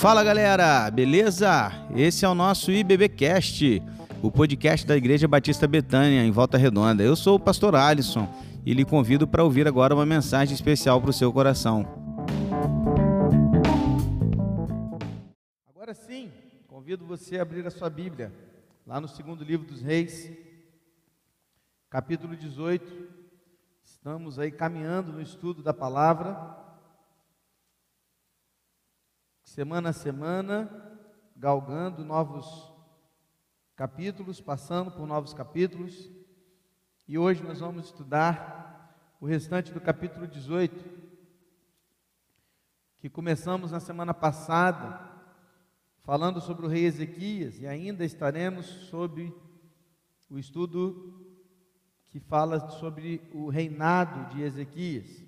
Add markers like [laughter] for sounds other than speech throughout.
Fala galera, beleza? Esse é o nosso IBBcast, o podcast da Igreja Batista Betânia, em Volta Redonda. Eu sou o pastor Alisson e lhe convido para ouvir agora uma mensagem especial para o seu coração. Agora sim, convido você a abrir a sua Bíblia, lá no segundo livro dos Reis, capítulo 18. Estamos aí caminhando no estudo da palavra semana a semana, galgando novos capítulos, passando por novos capítulos. E hoje nós vamos estudar o restante do capítulo 18, que começamos na semana passada, falando sobre o rei Ezequias, e ainda estaremos sobre o estudo que fala sobre o reinado de Ezequias.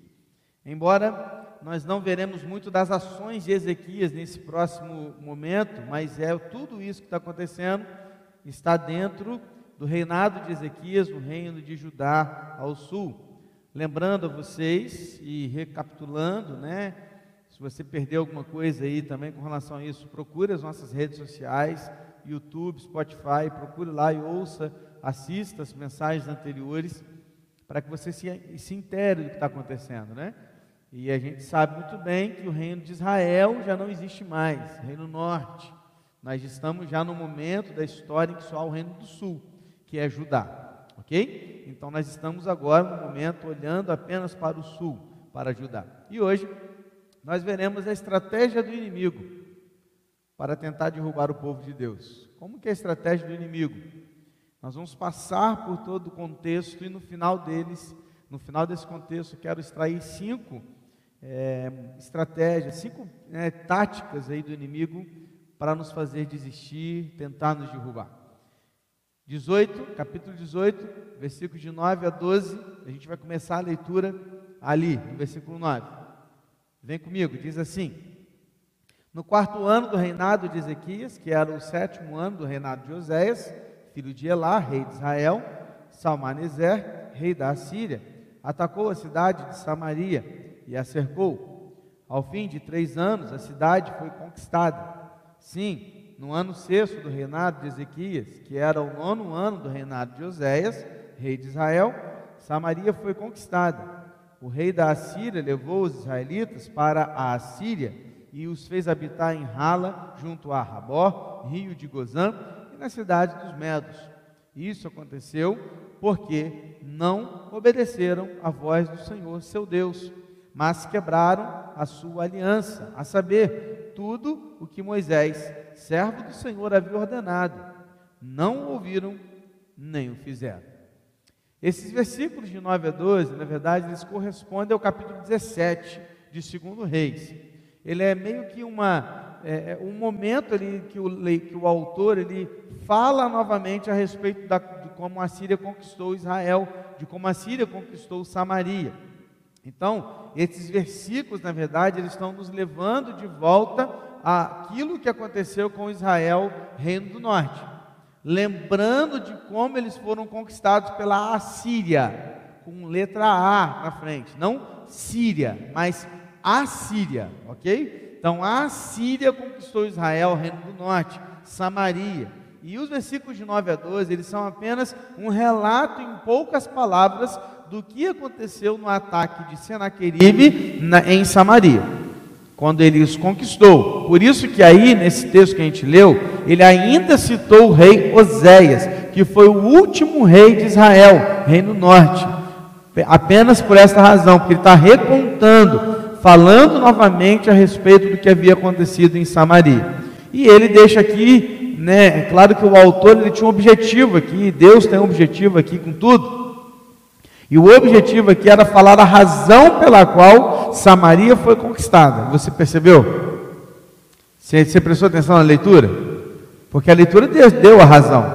Embora nós não veremos muito das ações de Ezequias nesse próximo momento, mas é tudo isso que está acontecendo está dentro do reinado de Ezequias, no reino de Judá ao sul. Lembrando a vocês e recapitulando, né? Se você perdeu alguma coisa aí também com relação a isso, procure as nossas redes sociais, YouTube, Spotify, procure lá e ouça, assista as mensagens anteriores, para que você se, se intere do que está acontecendo, né? E a gente sabe muito bem que o reino de Israel já não existe mais, reino norte. Nós estamos já no momento da história em que só há o reino do sul, que é Judá. Ok? Então nós estamos agora no momento olhando apenas para o sul, para Judá. E hoje nós veremos a estratégia do inimigo para tentar derrubar o povo de Deus. Como que é a estratégia do inimigo? Nós vamos passar por todo o contexto e no final deles, no final desse contexto, quero extrair cinco é, estratégias, cinco né, táticas aí do inimigo para nos fazer desistir, tentar nos derrubar. 18, capítulo 18, versículos de 9 a 12, a gente vai começar a leitura ali, no versículo 9. Vem comigo, diz assim: No quarto ano do reinado de Ezequias, que era o sétimo ano do reinado de Oséias, filho de Elá, rei de Israel, Salmaneser, rei da Assíria, atacou a cidade de Samaria e a cercou. Ao fim de três anos, a cidade foi conquistada. Sim, no ano sexto do reinado de Ezequias, que era o nono ano do reinado de Oséias, rei de Israel, Samaria foi conquistada. O rei da Assíria levou os israelitas para a Assíria e os fez habitar em Rala, junto a Rabó, rio de Gozã, e na cidade dos Medos. Isso aconteceu porque não obedeceram à voz do Senhor, seu Deus mas quebraram a sua aliança, a saber, tudo o que Moisés, servo do Senhor, havia ordenado. Não ouviram, nem o fizeram. Esses versículos de 9 a 12, na verdade, eles correspondem ao capítulo 17 de 2 Reis. Ele é meio que uma, é, é, um momento ali que o, que o autor ele fala novamente a respeito da, de como a Síria conquistou Israel, de como a Síria conquistou Samaria. Então, esses versículos, na verdade, eles estão nos levando de volta àquilo que aconteceu com Israel, reino do norte. Lembrando de como eles foram conquistados pela Assíria, com letra A na frente, não Síria, mas Assíria, ok? Então, a Síria conquistou Israel, reino do norte, Samaria. E os versículos de 9 a 12, eles são apenas um relato em poucas palavras do que aconteceu no ataque de Senaqueribe em Samaria, quando ele os conquistou. Por isso que aí, nesse texto que a gente leu, ele ainda citou o rei Oséias, que foi o último rei de Israel, reino norte. Apenas por essa razão, porque ele está recontando, falando novamente a respeito do que havia acontecido em Samaria. E ele deixa aqui, né, é claro que o autor ele tinha um objetivo aqui, Deus tem um objetivo aqui com tudo. E o objetivo aqui era falar a razão pela qual Samaria foi conquistada. Você percebeu? Você, você prestou atenção na leitura? Porque a leitura deu a razão.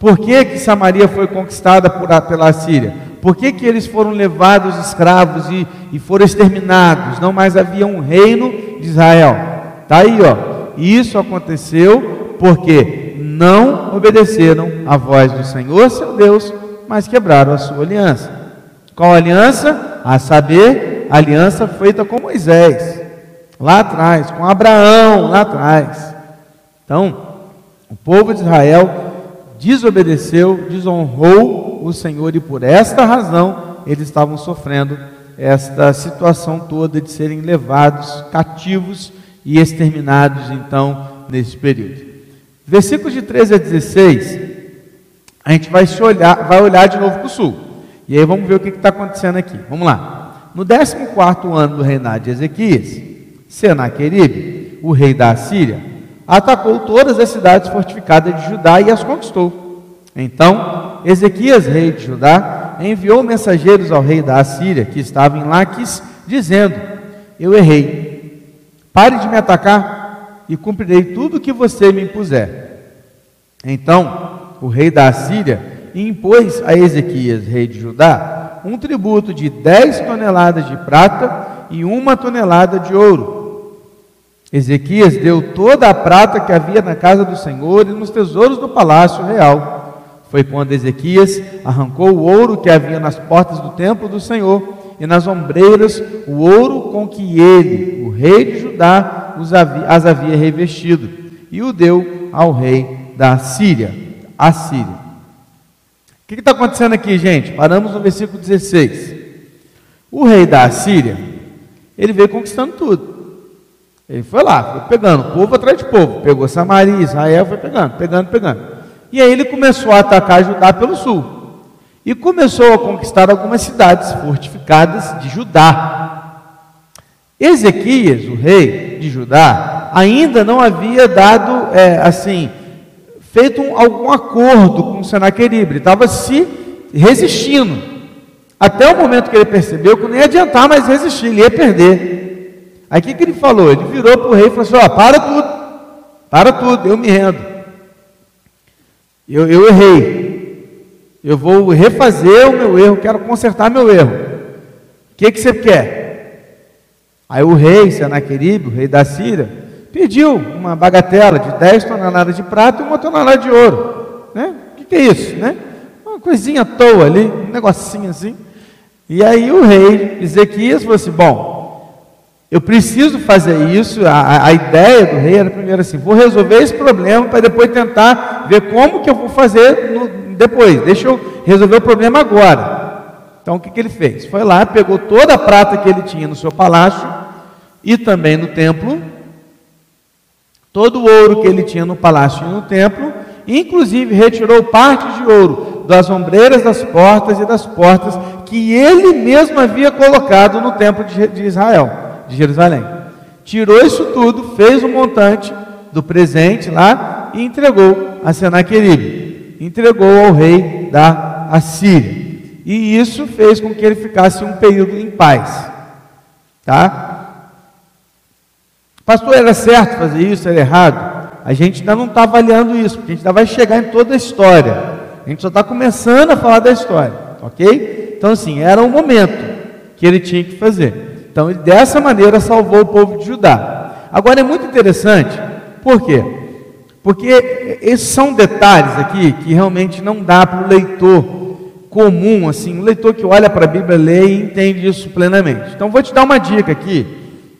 Por que, que Samaria foi conquistada por, pela Síria? Por que, que eles foram levados escravos e, e foram exterminados? Não mais havia um reino de Israel. Está aí, ó. Isso aconteceu porque não obedeceram à voz do Senhor, seu Deus, mas quebraram a sua aliança. Qual aliança? A saber, a aliança feita com Moisés. lá atrás, com Abraão lá atrás. Então, o povo de Israel desobedeceu, desonrou o Senhor e por esta razão eles estavam sofrendo esta situação toda de serem levados cativos e exterminados então nesse período. Versículos de 13 a 16, a gente vai, olhar, vai olhar de novo para o sul. E aí vamos ver o que está acontecendo aqui. Vamos lá. No 14 ano do reinado de Ezequias, Senaqueribe, o rei da Assíria, atacou todas as cidades fortificadas de Judá e as conquistou. Então, Ezequias, rei de Judá, enviou mensageiros ao rei da Assíria, que estava em Laques, dizendo: Eu errei. Pare de me atacar e cumprirei tudo o que você me impuser. Então, o rei da Assíria impôs a Ezequias, rei de Judá, um tributo de 10 toneladas de prata e uma tonelada de ouro Ezequias deu toda a prata que havia na casa do Senhor e nos tesouros do palácio real. Foi quando Ezequias arrancou o ouro que havia nas portas do templo do Senhor e nas ombreiras o ouro com que ele, o rei de Judá, as havia revestido, e o deu ao rei da Síria, a Síria. O que está acontecendo aqui, gente? Paramos no versículo 16. O rei da Síria, ele veio conquistando tudo. Ele foi lá, foi pegando, povo atrás de povo, pegou Samaria, Israel, foi pegando, pegando, pegando. E aí ele começou a atacar Judá pelo sul. E começou a conquistar algumas cidades fortificadas de Judá. Ezequias, o rei de Judá, ainda não havia dado, é, assim, feito um, algum acordo com Senaqueribe, ele estava se resistindo. Até o momento que ele percebeu que não ia adiantar mais resistir, ele ia perder. Aí o que, que ele falou? Ele virou para o rei e falou assim: ó, para tudo, para tudo, eu me rendo. Eu, eu errei. Eu vou refazer o meu erro, quero consertar meu erro. O que, que você quer? Aí o rei, Senaqueribe, o rei da Síria, pediu uma bagatela de 10 toneladas de prata e uma tonelada de ouro. Né? O que, que é isso? Né? Uma coisinha à toa ali, um negocinho assim. E aí o rei Ezequias falou assim: bom, eu preciso fazer isso. A, a, ideia do rei era primeiro assim: vou resolver esse problema para depois tentar ver como que eu vou fazer no, depois. Deixa eu resolver o problema agora. Então o que, que ele fez? Foi lá, pegou toda a prata que ele tinha no seu palácio e também no templo, todo o ouro que ele tinha no palácio e no templo, inclusive retirou parte de ouro das ombreiras das portas e das portas que ele mesmo havia colocado no templo de, Israel de Jerusalém. Tirou isso tudo, fez um montante do presente lá e entregou a Senaqueribe. Entregou ao rei da Assíria. E isso fez com que ele ficasse um período em paz. Tá? Pastor, era certo fazer isso, era errado? A gente ainda não está avaliando isso, porque a gente ainda vai chegar em toda a história. A gente só está começando a falar da história, ok? Então, assim, era um momento que ele tinha que fazer. Então, ele dessa maneira salvou o povo de Judá. Agora é muito interessante, por quê? Porque esses são detalhes aqui que realmente não dá para o leitor comum, assim, leitor que olha para a Bíblia, lê e entende isso plenamente. Então, vou te dar uma dica aqui,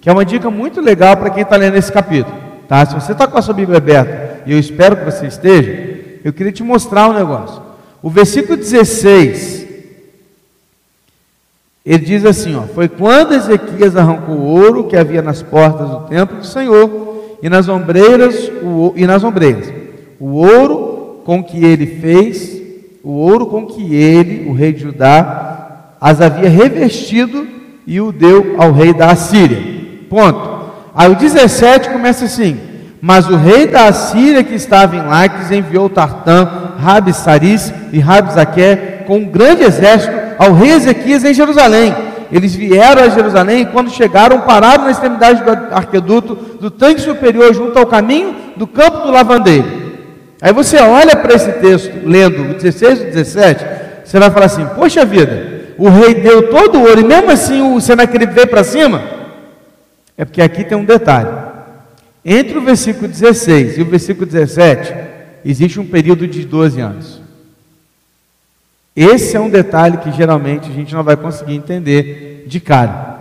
que é uma dica muito legal para quem está lendo esse capítulo. Tá? Se você está com a sua Bíblia aberta, e eu espero que você esteja, eu queria te mostrar um negócio. O versículo 16 ele diz assim: ó, Foi quando Ezequias arrancou o ouro que havia nas portas do templo do Senhor e nas ombreiras, o, e nas ombreiras, o ouro com que ele fez, o ouro com que ele, o rei de Judá, as havia revestido e o deu ao rei da Assíria. Ponto. Aí o 17 começa assim: Mas o rei da Assíria que estava em Laques enviou Tartã, Rabi Saris e Rabi Zaqué com um grande exército ao rei Ezequias em Jerusalém. Eles vieram a Jerusalém e, quando chegaram, pararam na extremidade do arqueduto do tanque superior, junto ao caminho do campo do lavandeiro. Aí você olha para esse texto, lendo o 16 e 17, você vai falar assim: Poxa vida, o rei deu todo o ouro e mesmo assim o Senaqueribe veio para cima? É porque aqui tem um detalhe. Entre o versículo 16 e o versículo 17, existe um período de 12 anos. Esse é um detalhe que geralmente a gente não vai conseguir entender de cara.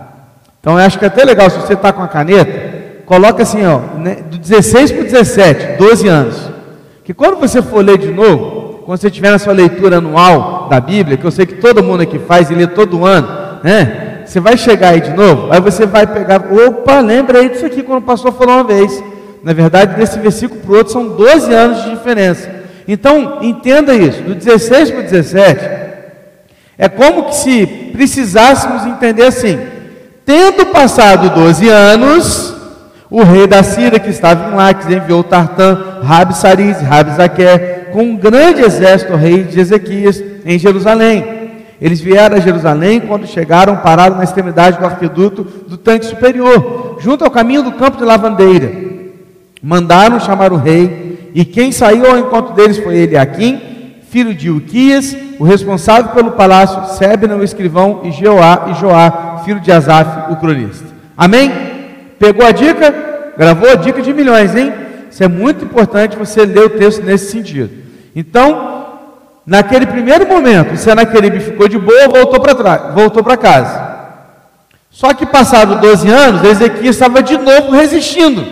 Então eu acho que é até legal, se você está com a caneta, coloca assim, ó, né, do 16 para o 17, 12 anos. Que quando você for ler de novo, quando você tiver na sua leitura anual da Bíblia, que eu sei que todo mundo aqui faz e lê todo ano, né? Você vai chegar aí de novo, aí você vai pegar, opa, lembra aí disso aqui quando o pastor falou uma vez. Na verdade, desse versículo para o outro são 12 anos de diferença. Então, entenda isso, do 16 para o 17, é como que se precisássemos entender assim: tendo passado 12 anos, o rei da Síria que estava em Laques enviou Tartã, Rabsaris, Rabsaquer, com um grande exército ao rei de Ezequias em Jerusalém. Eles vieram a Jerusalém, quando chegaram, pararam na extremidade do arqueduto do tanque superior, junto ao caminho do campo de lavandeira. Mandaram chamar o rei, e quem saiu ao encontro deles foi Eliakim, filho de Uquias, o responsável pelo palácio, Sebna, o escrivão, e Jeoá, e Joá, filho de Asaf, o cronista. Amém? Pegou a dica? Gravou a dica de milhões, hein? Isso é muito importante você ler o texto nesse sentido. Então, naquele primeiro momento, Senaqueribe ficou de boa, voltou para trás, voltou para casa. Só que passado 12 anos, Ezequias estava de novo resistindo.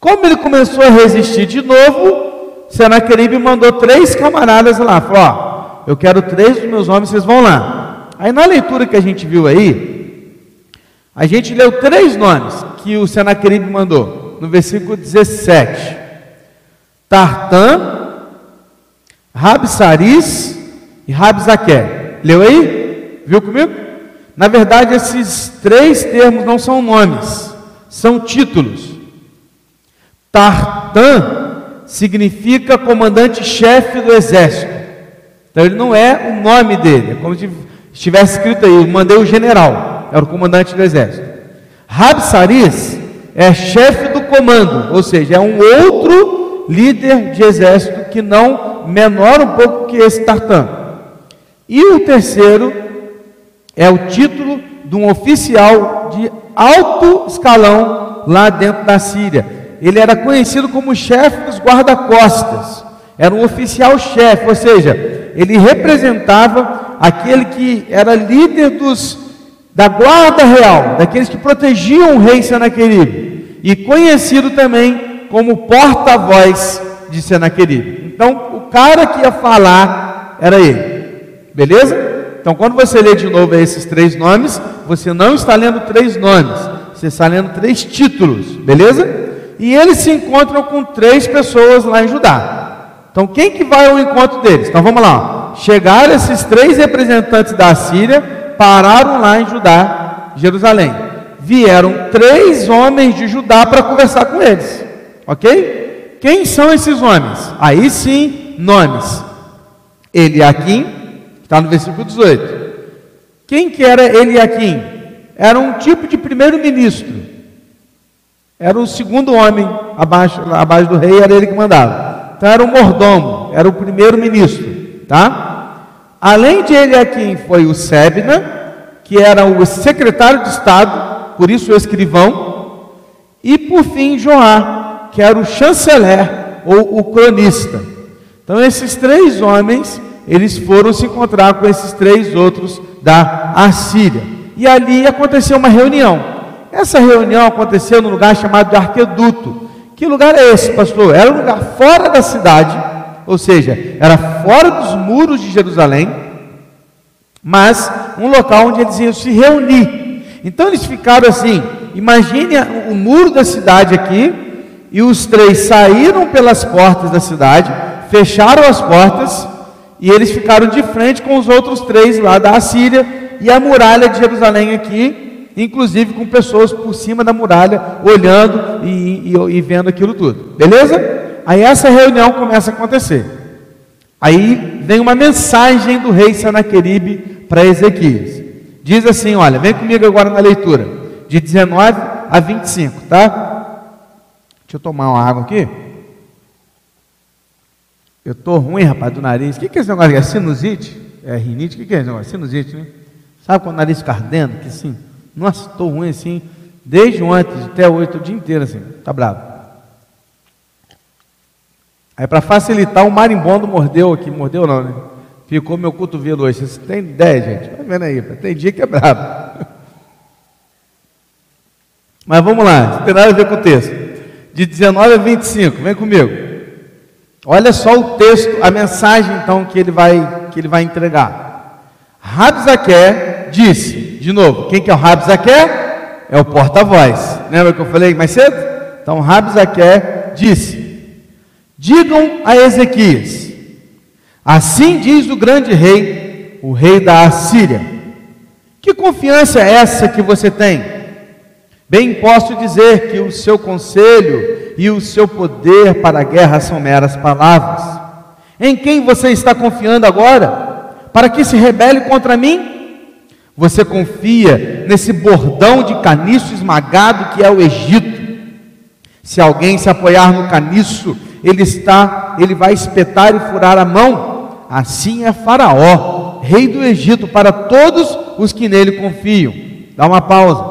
Como ele começou a resistir de novo, Senaqueribe mandou três camaradas lá, falou: Ó, eu quero três dos meus homens, vocês vão lá. Aí na leitura que a gente viu aí, a gente leu três nomes que o Senaqueribe mandou, no versículo 17: Tartã, Rabsaris e Rabsaquer. Leu aí? Viu comigo? Na verdade, esses três termos não são nomes, são títulos. Tartã significa comandante-chefe do exército. Então ele não é o nome dele, é como se estivesse escrito aí, mandei o general, era o comandante do exército. Rabsaris é chefe do comando, ou seja, é um outro líder de exército que não menor um pouco que esse Tartã. E o terceiro é o título de um oficial de alto escalão lá dentro da Síria ele era conhecido como chefe dos guarda-costas, era um oficial-chefe, ou seja, ele representava aquele que era líder dos, da guarda real, daqueles que protegiam o rei Senaqueribe, e conhecido também como porta-voz de Senaqueribe. Então, o cara que ia falar era ele, beleza? Então, quando você lê de novo esses três nomes, você não está lendo três nomes, você está lendo três títulos, beleza? e eles se encontram com três pessoas lá em Judá. Então, quem que vai ao encontro deles? Então, vamos lá. Chegaram esses três representantes da Síria, pararam lá em Judá, Jerusalém. Vieram três homens de Judá para conversar com eles. Ok? Quem são esses homens? Aí sim, nomes. Eliakim, está no versículo 18. Quem que era Eliakim? Era um tipo de primeiro-ministro era o segundo homem abaixo, abaixo do rei, era ele que mandava. Então era o mordomo, era o primeiro ministro, tá? Além de aqui foi o Sebna, que era o secretário de Estado, por isso o escrivão, e por fim Joá, que era o chanceler ou o cronista. Então esses três homens, eles foram se encontrar com esses três outros da Assíria. E ali aconteceu uma reunião. Essa reunião aconteceu num lugar chamado de Arqueduto. Que lugar é esse, pastor? Era um lugar fora da cidade, ou seja, era fora dos muros de Jerusalém, mas um local onde eles iam se reunir. Então eles ficaram assim: imagine o muro da cidade aqui, e os três saíram pelas portas da cidade, fecharam as portas, e eles ficaram de frente com os outros três lá da Assíria, e a muralha de Jerusalém aqui, inclusive com pessoas por cima da muralha, olhando e, e, e vendo aquilo tudo. Beleza? Aí essa reunião começa a acontecer. Aí vem uma mensagem do rei Sanaqueribe para Ezequias. Diz assim: olha, vem comigo agora na leitura, de 19 a 25, tá? Deixa eu tomar uma água aqui. Eu tô ruim, rapaz, do nariz. O que, que é esse negócio? É sinusite? É rinite? O que, que é esse negócio? Sinusite, né? Sabe quando o nariz fica ardendo? Que sim. Nossa, estou ruim assim, desde ontem até hoje, o dia inteiro assim, tá bravo. Aí para facilitar, o marimbondo mordeu aqui, mordeu não, né? Ficou meu cotovelo hoje. Vocês têm ideia, gente? Vai vendo aí, tem dia que é brabo. [laughs] Mas vamos lá, não tem nada a ver com o texto. De 19 a 25, vem comigo. Olha só o texto, a mensagem então que ele vai, que ele vai entregar. Rabzaqué disse, de novo, quem que é o Rabzaqué? É o porta-voz. Lembra que eu falei mais cedo? Então Rabzaqué disse: Digam a Ezequias: Assim diz o grande rei, o rei da Assíria. Que confiança é essa que você tem? Bem posso dizer que o seu conselho e o seu poder para a guerra são meras palavras. Em quem você está confiando agora? Para que se rebele contra mim? Você confia nesse bordão de caniço esmagado que é o Egito. Se alguém se apoiar no caniço, ele está, ele vai espetar e furar a mão. Assim é Faraó, rei do Egito, para todos os que nele confiam. Dá uma pausa.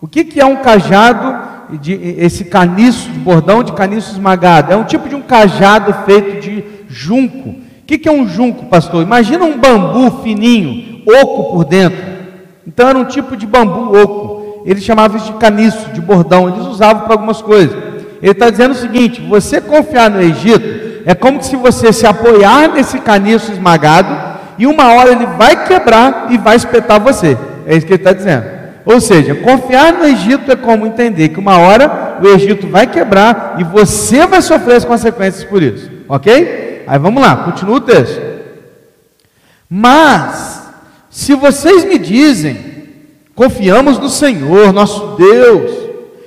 O que, que é um cajado, de, esse caniço, de bordão de caniço esmagado? É um tipo de um cajado feito de junco. O que, que é um junco, pastor? Imagina um bambu fininho, oco por dentro. Então era um tipo de bambu oco. Eles chamavam isso de caniço, de bordão. Eles usavam para algumas coisas. Ele está dizendo o seguinte: você confiar no Egito é como se você se apoiar nesse caniço esmagado e uma hora ele vai quebrar e vai espetar você. É isso que ele está dizendo. Ou seja, confiar no Egito é como entender que uma hora o Egito vai quebrar e você vai sofrer as consequências por isso. Ok? Aí vamos lá, continua o texto. Mas, se vocês me dizem, confiamos no Senhor, nosso Deus,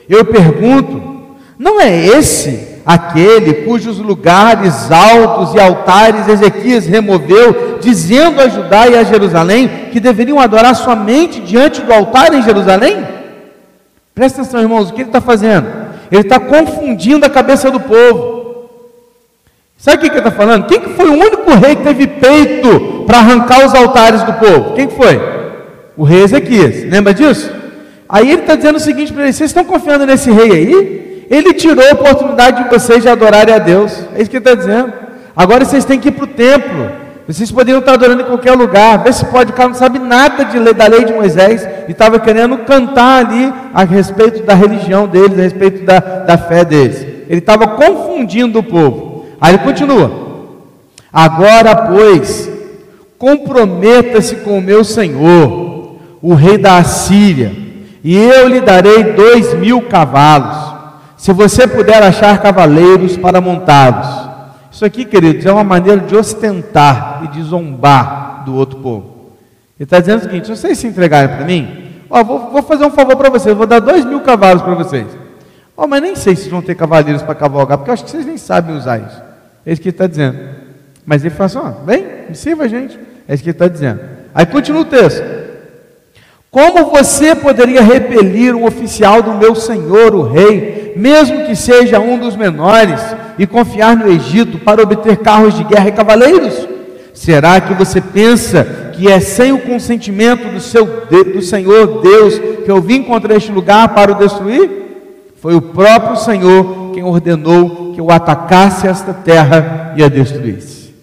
eu pergunto, não é esse aquele cujos lugares altos e altares Ezequias removeu, dizendo a Judá e a Jerusalém que deveriam adorar somente diante do altar em Jerusalém? Presta atenção, irmãos, o que ele está fazendo? Ele está confundindo a cabeça do povo. Sabe o que ele está falando? Quem que foi o único rei que teve peito para arrancar os altares do povo? Quem que foi? O rei Ezequias. Lembra disso? Aí ele está dizendo o seguinte para eles: vocês estão confiando nesse rei aí? Ele tirou a oportunidade de vocês de adorarem a Deus. É isso que ele está dizendo. Agora vocês têm que ir para o templo. Vocês poderiam estar adorando em qualquer lugar. Vê se pode, o cara não sabe nada de da lei de Moisés e estava querendo cantar ali a respeito da religião deles, a respeito da, da fé deles. Ele estava confundindo o povo. Aí ele continua: Agora, pois, comprometa-se com o meu Senhor, o rei da Assíria, e eu lhe darei dois mil cavalos se você puder achar cavaleiros para montá-los. Isso aqui, queridos, é uma maneira de ostentar e de zombar do outro povo. Ele está dizendo o seguinte: se vocês se entregarem para mim, ó, vou, vou, fazer um favor para vocês, vou dar dois mil cavalos para vocês. Ó, mas nem sei se vão ter cavaleiros para cavalgar, porque eu acho que vocês nem sabem usar isso. É isso que ele está dizendo. Mas ele fala assim: ó, vem, me sirva a gente. É isso que ele está dizendo. Aí continua o texto. Como você poderia repelir um oficial do meu senhor, o rei, mesmo que seja um dos menores, e confiar no Egito para obter carros de guerra e cavaleiros? Será que você pensa que é sem o consentimento do, seu, do Senhor Deus que eu vim contra este lugar para o destruir? Foi o próprio Senhor quem ordenou que eu atacasse esta terra e a destruísse.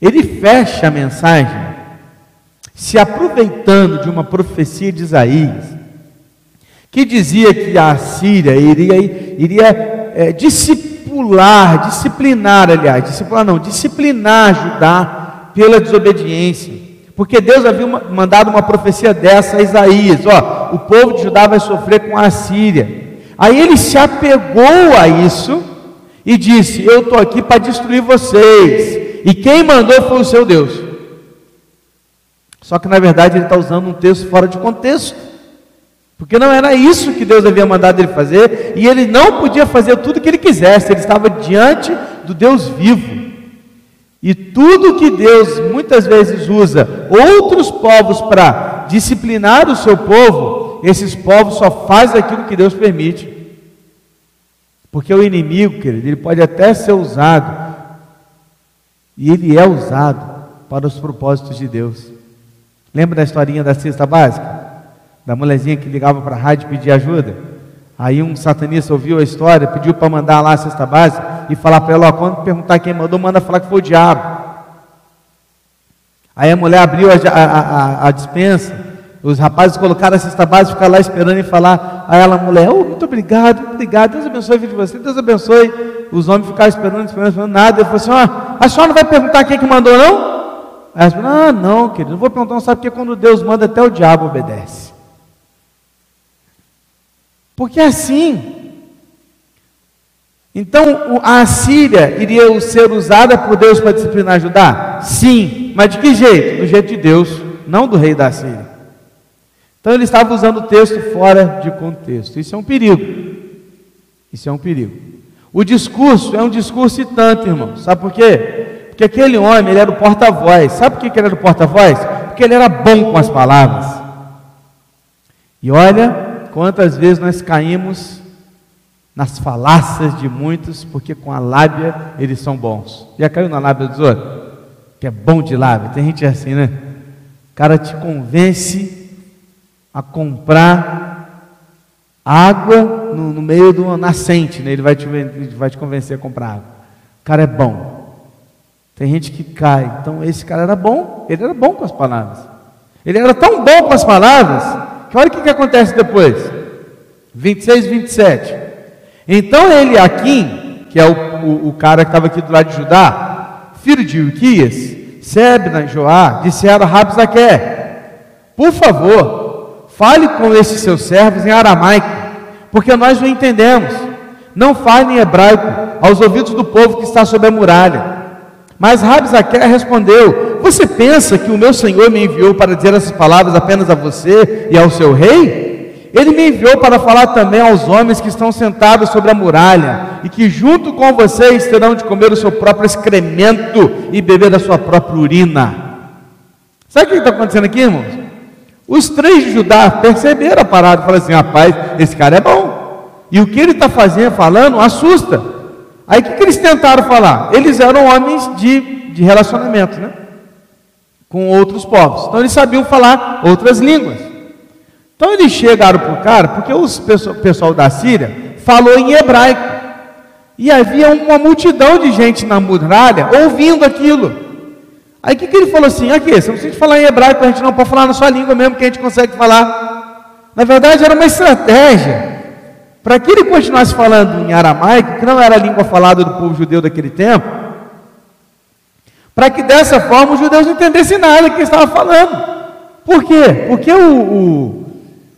Ele fecha a mensagem se aproveitando de uma profecia de Isaías, que dizia que a Síria iria, iria é, discipular, disciplinar, aliás, disciplinar não, disciplinar Judá pela desobediência, porque Deus havia mandado uma profecia dessa a Isaías: ó, o povo de Judá vai sofrer com a Síria. Aí ele se apegou a isso e disse: Eu estou aqui para destruir vocês, e quem mandou foi o seu Deus. Só que na verdade ele está usando um texto fora de contexto. Porque não era isso que Deus havia mandado ele fazer, e ele não podia fazer tudo o que ele quisesse, ele estava diante do Deus vivo. E tudo que Deus muitas vezes usa outros povos para disciplinar o seu povo, esses povos só fazem aquilo que Deus permite. Porque o inimigo, querido, ele pode até ser usado, e ele é usado para os propósitos de Deus. Lembra da historinha da cesta básica? Da mulherzinha que ligava para a rádio pedia ajuda? Aí um satanista ouviu a história, pediu para mandar lá a cesta básica e falar para ela, quando perguntar quem mandou, manda falar que foi o diabo. Aí a mulher abriu a, a, a, a dispensa Os rapazes colocaram a cesta básica, ficar lá esperando e falar a ela, mulher, oh, muito obrigado, muito obrigado, Deus abençoe a vida de você, Deus abençoe. Os homens ficaram esperando, esperando, esperando, nada. Ele falou assim: a senhora não vai perguntar quem que mandou, não? Aí ela falou, ah, não, querido, não vou perguntar, não sabe porque quando Deus manda, até o diabo obedece. Porque é assim. Então, a Síria iria ser usada por Deus para disciplinar Judá? Sim, mas de que jeito? Do jeito de Deus, não do rei da Síria. Então ele estava usando o texto fora de contexto. Isso é um perigo. Isso é um perigo. O discurso é um discurso e tanto, irmão. Sabe por quê? Porque aquele homem, ele era o porta-voz. Sabe por que ele era o porta-voz? Porque ele era bom com as palavras. E olha quantas vezes nós caímos nas falácias de muitos, porque com a lábia eles são bons. Já caiu na lábia dos outros? Que é bom de lábia. Tem gente assim, né? O cara te convence a comprar água no, no meio de uma nascente, né? ele, vai te, vai te convencer a comprar água. O cara é bom. Tem gente que cai. Então, esse cara era bom, ele era bom com as palavras. Ele era tão bom com as palavras, olha o que, que acontece depois. 26, 27. Então, ele, Aquim, que é o, o, o cara que estava aqui do lado de Judá, filho de Uquias, Sebna e Joá, disseram a Rabzaqué, por favor, Fale com esses seus servos em aramaico, porque nós não entendemos. Não fale em hebraico aos ouvidos do povo que está sob a muralha. Mas Rabzaqué respondeu: Você pensa que o meu Senhor me enviou para dizer essas palavras apenas a você e ao seu rei? Ele me enviou para falar também aos homens que estão sentados sobre a muralha e que junto com vocês terão de comer o seu próprio excremento e beber da sua própria urina. Sabe o que está acontecendo aqui, irmãos? Os três de Judá perceberam a parada e falaram assim: rapaz, esse cara é bom. E o que ele está fazendo, falando, assusta. Aí o que, que, eles tentaram falar? Eles eram homens de, de relacionamento, né? Com outros povos. Então eles sabiam falar outras línguas. Então eles chegaram para o cara, porque o pessoal da Síria falou em hebraico. E havia uma multidão de gente na muralha ouvindo aquilo. Aí o que, que ele falou assim? Aqui, você não precisa falar em hebraico, a gente não pode falar na sua língua mesmo, que a gente consegue falar. Na verdade, era uma estratégia para que ele continuasse falando em aramaico, que não era a língua falada do povo judeu daquele tempo, para que dessa forma os judeus não entendessem nada que ele estava falando. Por quê? Porque o, o,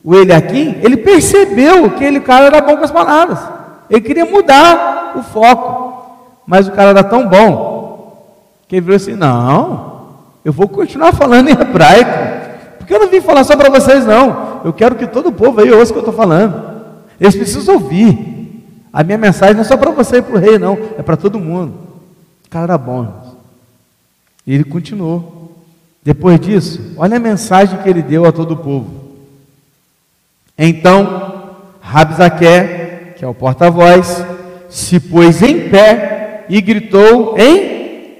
o Eliakim, ele percebeu que aquele cara era bom com as palavras. Ele queria mudar o foco. Mas o cara era tão bom que ele virou assim: Não, eu vou continuar falando em hebraico, porque eu não vim falar só para vocês, não. Eu quero que todo o povo aí ouça o que eu estou falando. Eles precisam ouvir. A minha mensagem não é só para você e para o rei, não, é para todo mundo. O cara era bom. E ele continuou. Depois disso, olha a mensagem que ele deu a todo o povo. Então, Rabzaqué, que é o porta-voz, se pôs em pé e gritou em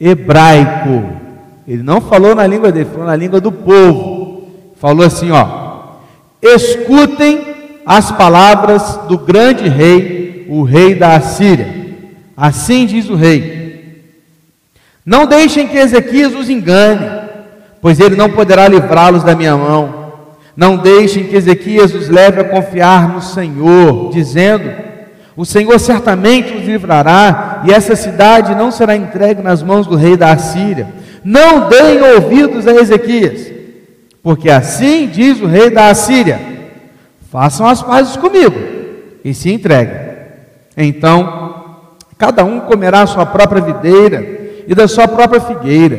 hebraico. Ele não falou na língua dele, falou na língua do povo. Falou assim, ó: Escutem as palavras do grande rei, o rei da Assíria. Assim diz o rei: Não deixem que Ezequias os engane, pois ele não poderá livrá-los da minha mão. Não deixem que Ezequias os leve a confiar no Senhor, dizendo: o Senhor certamente os livrará, e essa cidade não será entregue nas mãos do rei da Assíria. Não deem ouvidos a Ezequias, porque assim diz o rei da Assíria: façam as pazes comigo e se entreguem. Então, cada um comerá a sua própria videira e da sua própria figueira,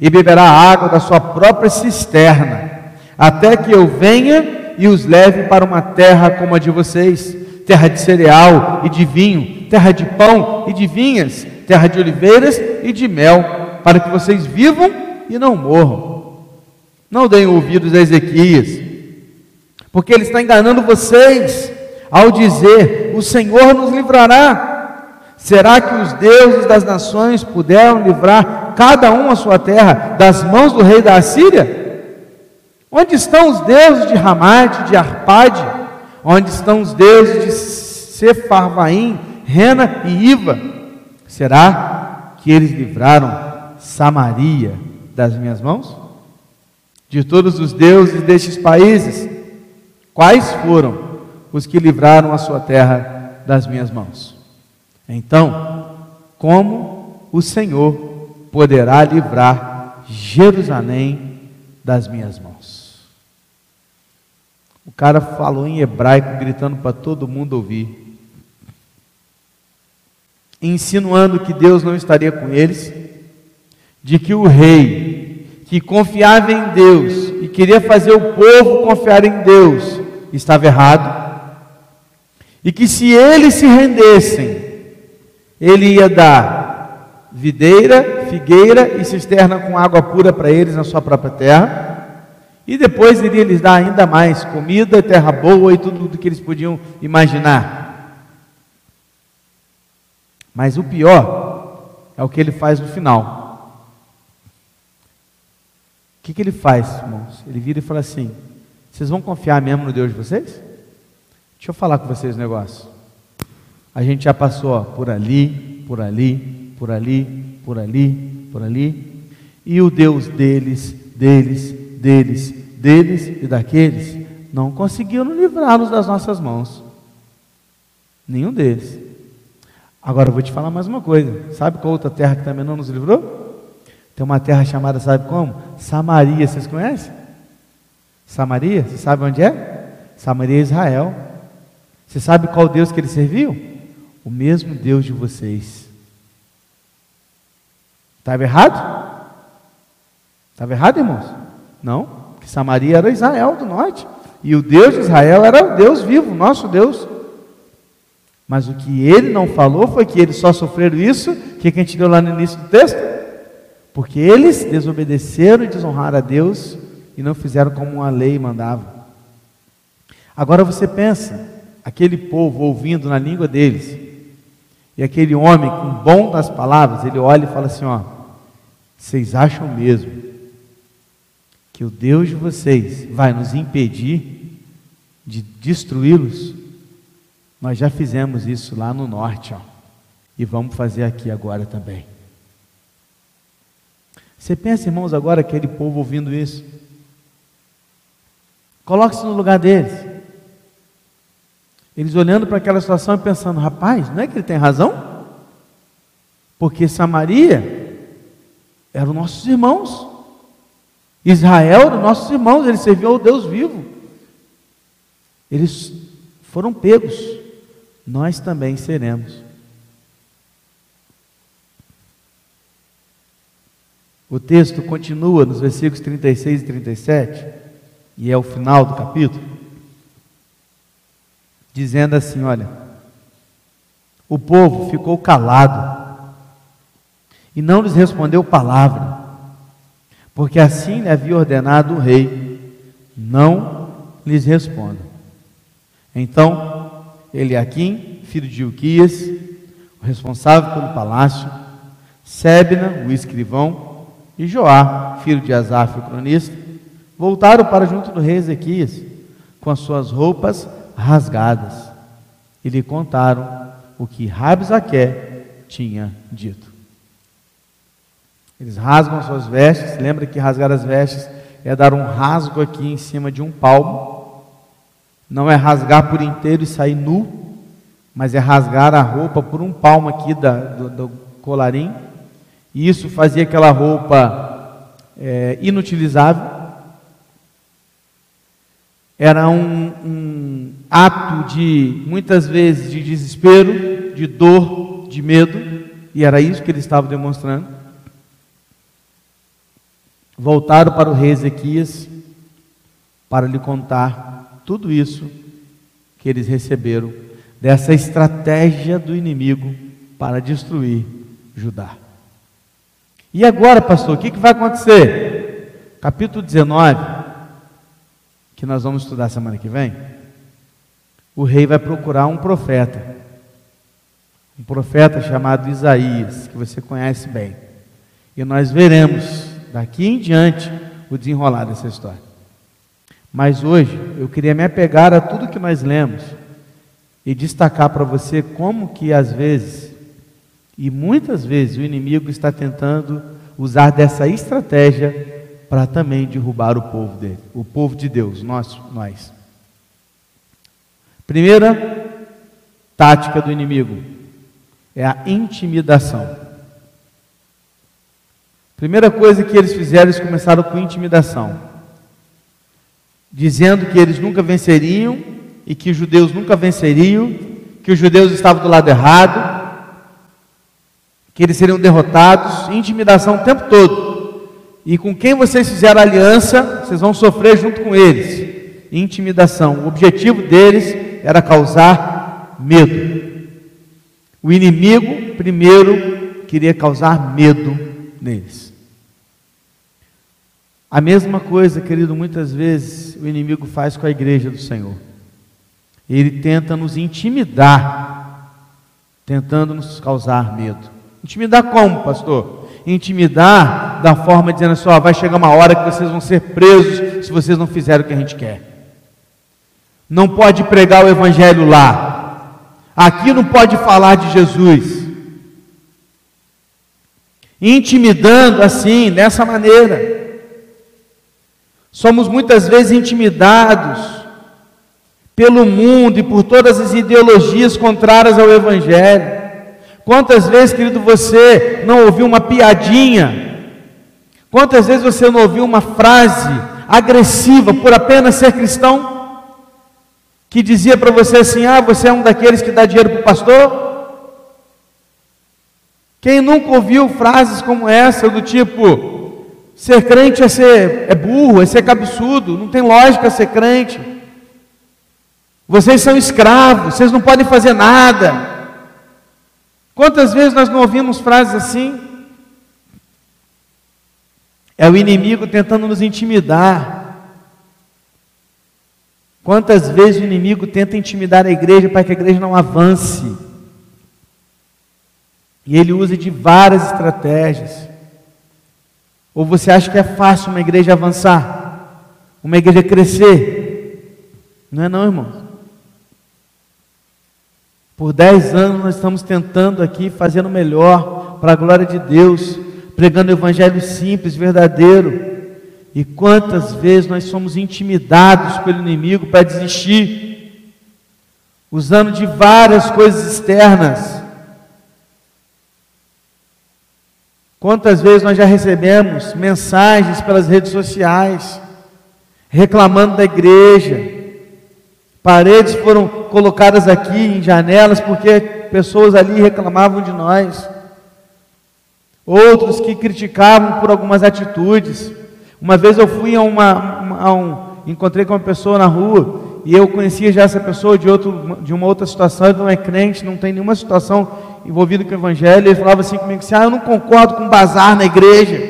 e beberá água da sua própria cisterna, até que eu venha e os leve para uma terra como a de vocês terra de cereal e de vinho, terra de pão e de vinhas, terra de oliveiras e de mel, para que vocês vivam e não morram. Não deem ouvidos a Ezequias, porque ele está enganando vocês ao dizer: O Senhor nos livrará. Será que os deuses das nações puderam livrar cada um a sua terra das mãos do rei da Assíria? Onde estão os deuses de Ramate, de Arpade? Onde estão os deuses de Sefarvaim, Rena e Iva? Será que eles livraram Samaria das minhas mãos? de todos os deuses destes países, quais foram os que livraram a sua terra das minhas mãos? Então, como o Senhor poderá livrar Jerusalém das minhas mãos? O cara falou em hebraico, gritando para todo mundo ouvir, insinuando que Deus não estaria com eles, de que o rei que confiava em Deus e queria fazer o povo confiar em Deus, estava errado. E que se eles se rendessem, ele ia dar videira, figueira e cisterna com água pura para eles na sua própria terra. E depois iria lhes dar ainda mais comida, terra boa e tudo o que eles podiam imaginar. Mas o pior é o que ele faz no final. O que, que ele faz, irmãos? Ele vira e fala assim: Vocês vão confiar mesmo no Deus de vocês? Deixa eu falar com vocês um negócio. A gente já passou ó, por ali, por ali, por ali, por ali, por ali. E o Deus deles, deles, deles, deles e daqueles não conseguiu livrá-los das nossas mãos. Nenhum deles. Agora eu vou te falar mais uma coisa. Sabe qual outra terra que também não nos livrou? Tem uma terra chamada, sabe como? Samaria, vocês conhecem? Samaria, você sabe onde é? Samaria é Israel. Você sabe qual Deus que ele serviu? O mesmo Deus de vocês. Estava errado? Estava errado, irmãos? Não, porque Samaria era Israel do norte. E o Deus de Israel era o Deus vivo, nosso Deus. Mas o que ele não falou foi que eles só sofreram isso, que, que a gente deu lá no início do texto? Porque eles desobedeceram e desonraram a Deus e não fizeram como a lei mandava. Agora você pensa, aquele povo ouvindo na língua deles, e aquele homem com bom das palavras, ele olha e fala assim: ó, vocês acham mesmo que o Deus de vocês vai nos impedir de destruí-los? Nós já fizemos isso lá no norte, ó, e vamos fazer aqui agora também. Você pensa, irmãos, agora aquele povo ouvindo isso? Coloque-se no lugar deles. Eles olhando para aquela situação e pensando: rapaz, não é que ele tem razão? Porque Samaria eram nossos irmãos, Israel eram nossos irmãos, eles serviam ao Deus vivo. Eles foram pegos, nós também seremos. O texto continua nos versículos 36 e 37, e é o final do capítulo, dizendo assim: Olha, o povo ficou calado e não lhes respondeu palavra, porque assim lhe havia ordenado o rei: não lhes respondam. Então, Eliaquim, filho de Uquias, o responsável pelo palácio, Sebna, o escrivão, e Joá, filho de Asaf, o cronista, voltaram para junto do rei Ezequias, com as suas roupas rasgadas, e lhe contaram o que Rabzaque tinha dito. Eles rasgam as suas vestes, lembra que rasgar as vestes é dar um rasgo aqui em cima de um palmo, não é rasgar por inteiro e sair nu, mas é rasgar a roupa por um palmo aqui da, do, do colarinho e isso fazia aquela roupa é, inutilizável. Era um, um ato de, muitas vezes, de desespero, de dor, de medo, e era isso que eles estavam demonstrando. Voltaram para o rei Ezequias para lhe contar tudo isso que eles receberam dessa estratégia do inimigo para destruir Judá. E agora, pastor, o que, que vai acontecer? Capítulo 19, que nós vamos estudar semana que vem. O rei vai procurar um profeta, um profeta chamado Isaías, que você conhece bem. E nós veremos daqui em diante o desenrolar dessa história. Mas hoje eu queria me apegar a tudo que nós lemos e destacar para você como que às vezes e muitas vezes o inimigo está tentando usar dessa estratégia para também derrubar o povo dele, o povo de Deus, nós, nós. Primeira tática do inimigo é a intimidação. Primeira coisa que eles fizeram, eles começaram com intimidação, dizendo que eles nunca venceriam e que os judeus nunca venceriam, que os judeus estavam do lado errado, que eles seriam derrotados, intimidação o tempo todo. E com quem vocês fizeram aliança, vocês vão sofrer junto com eles. Intimidação. O objetivo deles era causar medo. O inimigo, primeiro, queria causar medo neles. A mesma coisa, querido, muitas vezes o inimigo faz com a igreja do Senhor. Ele tenta nos intimidar, tentando nos causar medo. Intimidar como, pastor? Intimidar da forma dizendo assim: ó, vai chegar uma hora que vocês vão ser presos se vocês não fizerem o que a gente quer. Não pode pregar o evangelho lá. Aqui não pode falar de Jesus. Intimidando assim, dessa maneira. Somos muitas vezes intimidados pelo mundo e por todas as ideologias contrárias ao Evangelho. Quantas vezes, querido, você não ouviu uma piadinha? Quantas vezes você não ouviu uma frase agressiva por apenas ser cristão? Que dizia para você assim: ah, você é um daqueles que dá dinheiro para o pastor? Quem nunca ouviu frases como essa, do tipo: ser crente é ser é burro, é ser cabeçudo, não tem lógica ser crente. Vocês são escravos, vocês não podem fazer nada. Quantas vezes nós não ouvimos frases assim? É o inimigo tentando nos intimidar. Quantas vezes o inimigo tenta intimidar a igreja para que a igreja não avance? E ele usa de várias estratégias. Ou você acha que é fácil uma igreja avançar? Uma igreja crescer? Não é não, irmão. Por dez anos nós estamos tentando aqui, fazendo melhor para a glória de Deus, pregando o evangelho simples, verdadeiro. E quantas vezes nós somos intimidados pelo inimigo para desistir, usando de várias coisas externas. Quantas vezes nós já recebemos mensagens pelas redes sociais, reclamando da igreja, Paredes foram colocadas aqui em janelas porque pessoas ali reclamavam de nós. Outros que criticavam por algumas atitudes. Uma vez eu fui a uma, a um, encontrei com uma pessoa na rua e eu conhecia já essa pessoa de, outro, de uma outra situação, ele não é crente, não tem nenhuma situação envolvida com o evangelho. Ele falava assim comigo assim: "Ah, eu não concordo com bazar na igreja".